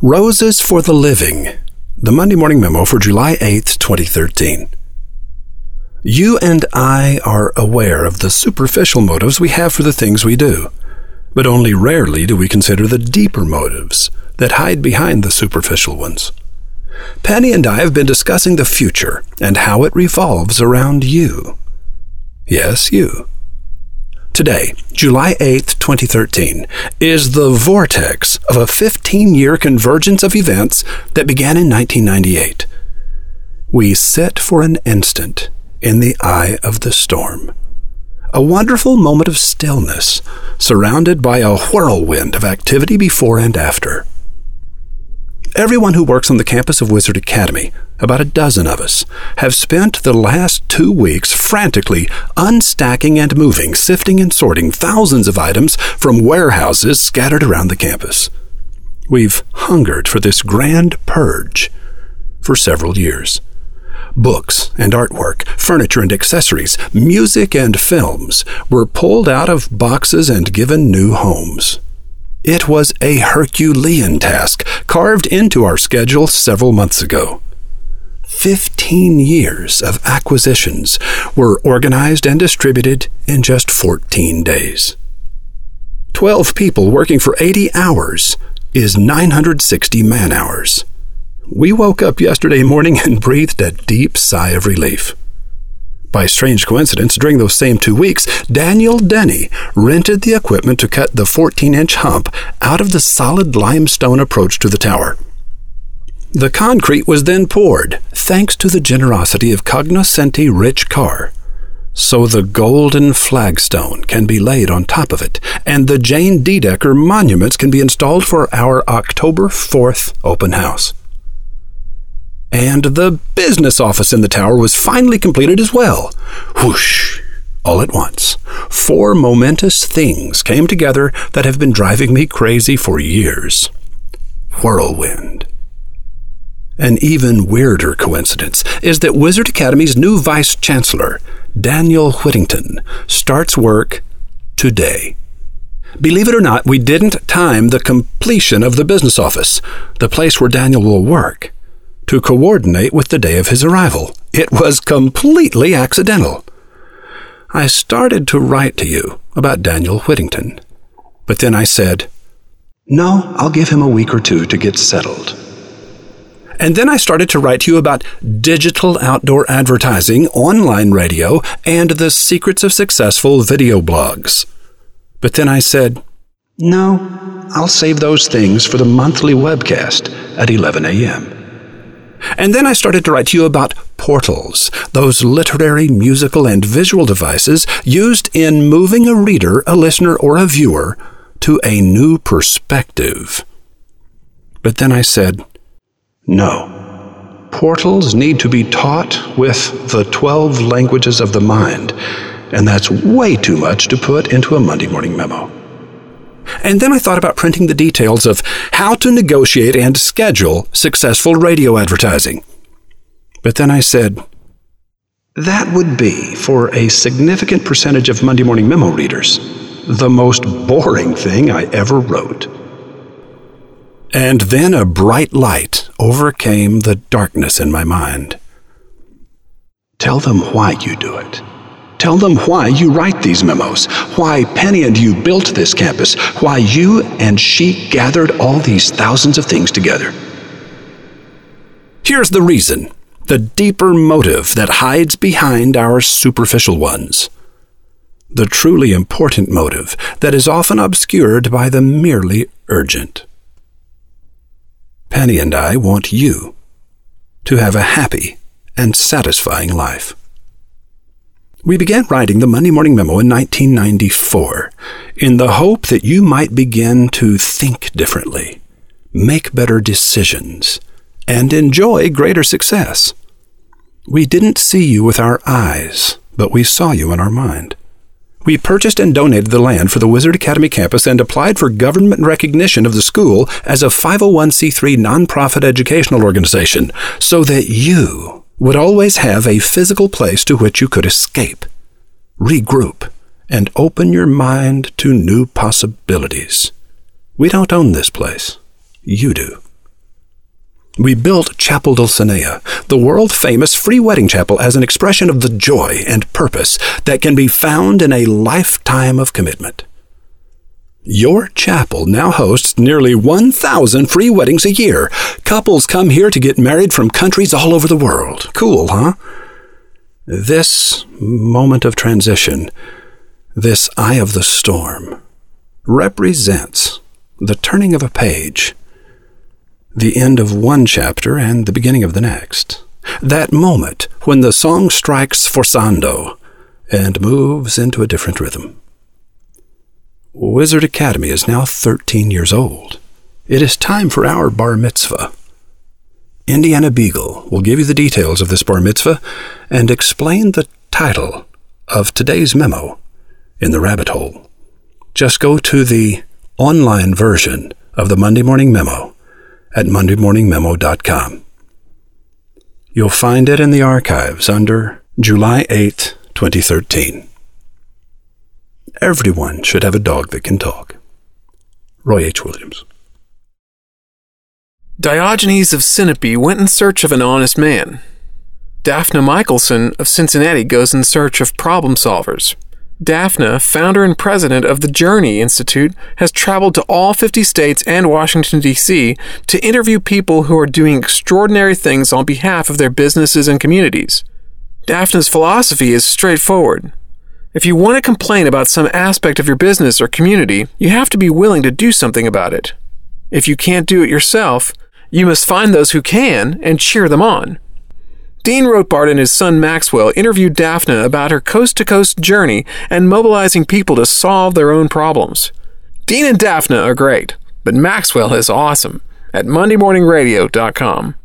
Roses for the Living, the Monday Morning Memo for July 8th, 2013. You and I are aware of the superficial motives we have for the things we do, but only rarely do we consider the deeper motives that hide behind the superficial ones. Penny and I have been discussing the future and how it revolves around you. Yes, you. Today, July 8, 2013, is the vortex of a 15 year convergence of events that began in 1998. We sit for an instant in the eye of the storm. A wonderful moment of stillness, surrounded by a whirlwind of activity before and after. Everyone who works on the campus of Wizard Academy, about a dozen of us, have spent the last two weeks frantically unstacking and moving, sifting and sorting thousands of items from warehouses scattered around the campus. We've hungered for this grand purge for several years. Books and artwork, furniture and accessories, music and films were pulled out of boxes and given new homes. It was a Herculean task carved into our schedule several months ago. Fifteen years of acquisitions were organized and distributed in just 14 days. Twelve people working for 80 hours is 960 man hours. We woke up yesterday morning and breathed a deep sigh of relief. By strange coincidence, during those same two weeks, Daniel Denny rented the equipment to cut the 14 inch hump out of the solid limestone approach to the tower. The concrete was then poured, thanks to the generosity of Cognoscenti Rich Carr. So the golden flagstone can be laid on top of it, and the Jane Dedecker monuments can be installed for our October 4th open house. And the business office in the tower was finally completed as well. Whoosh! All at once, four momentous things came together that have been driving me crazy for years. Whirlwind. An even weirder coincidence is that Wizard Academy's new Vice Chancellor, Daniel Whittington, starts work today. Believe it or not, we didn't time the completion of the business office, the place where Daniel will work to coordinate with the day of his arrival. It was completely accidental. I started to write to you about Daniel Whittington, but then I said, No, I'll give him a week or two to get settled. And then I started to write to you about digital outdoor advertising, online radio, and the secrets of successful video blogs. But then I said, No, I'll save those things for the monthly webcast at 11 a.m. And then I started to write to you about portals, those literary, musical, and visual devices used in moving a reader, a listener, or a viewer to a new perspective. But then I said, no. Portals need to be taught with the 12 languages of the mind, and that's way too much to put into a Monday morning memo. And then I thought about printing the details of how to negotiate and schedule successful radio advertising. But then I said, that would be, for a significant percentage of Monday Morning Memo readers, the most boring thing I ever wrote. And then a bright light overcame the darkness in my mind. Tell them why you do it. Tell them why you write these memos, why Penny and you built this campus, why you and she gathered all these thousands of things together. Here's the reason the deeper motive that hides behind our superficial ones. The truly important motive that is often obscured by the merely urgent. Penny and I want you to have a happy and satisfying life. We began writing the Monday Morning Memo in 1994 in the hope that you might begin to think differently, make better decisions, and enjoy greater success. We didn't see you with our eyes, but we saw you in our mind. We purchased and donated the land for the Wizard Academy campus and applied for government recognition of the school as a 501c3 nonprofit educational organization so that you would always have a physical place to which you could escape, regroup, and open your mind to new possibilities. We don't own this place. You do. We built Chapel Dulcinea, the world famous free wedding chapel, as an expression of the joy and purpose that can be found in a lifetime of commitment. Your chapel now hosts nearly 1,000 free weddings a year. Couples come here to get married from countries all over the world. Cool, huh? This moment of transition, this eye of the storm, represents the turning of a page the end of one chapter and the beginning of the next. That moment when the song strikes forzando and moves into a different rhythm. Wizard Academy is now 13 years old. It is time for our bar mitzvah. Indiana Beagle will give you the details of this bar mitzvah and explain the title of today's memo in the rabbit hole. Just go to the online version of the Monday Morning Memo at mondaymorningmemo.com. You'll find it in the archives under July 8, 2013. Everyone should have a dog that can talk. Roy H. Williams. Diogenes of Sinope went in search of an honest man. Daphne Michelson of Cincinnati goes in search of problem solvers. Daphne, founder and president of the Journey Institute, has traveled to all 50 states and Washington, D.C. to interview people who are doing extraordinary things on behalf of their businesses and communities. Daphne's philosophy is straightforward. If you want to complain about some aspect of your business or community, you have to be willing to do something about it. If you can't do it yourself, you must find those who can and cheer them on. Dean Rotbart and his son Maxwell interviewed Daphne about her coast to coast journey and mobilizing people to solve their own problems. Dean and Daphne are great, but Maxwell is awesome at MondayMorningRadio.com.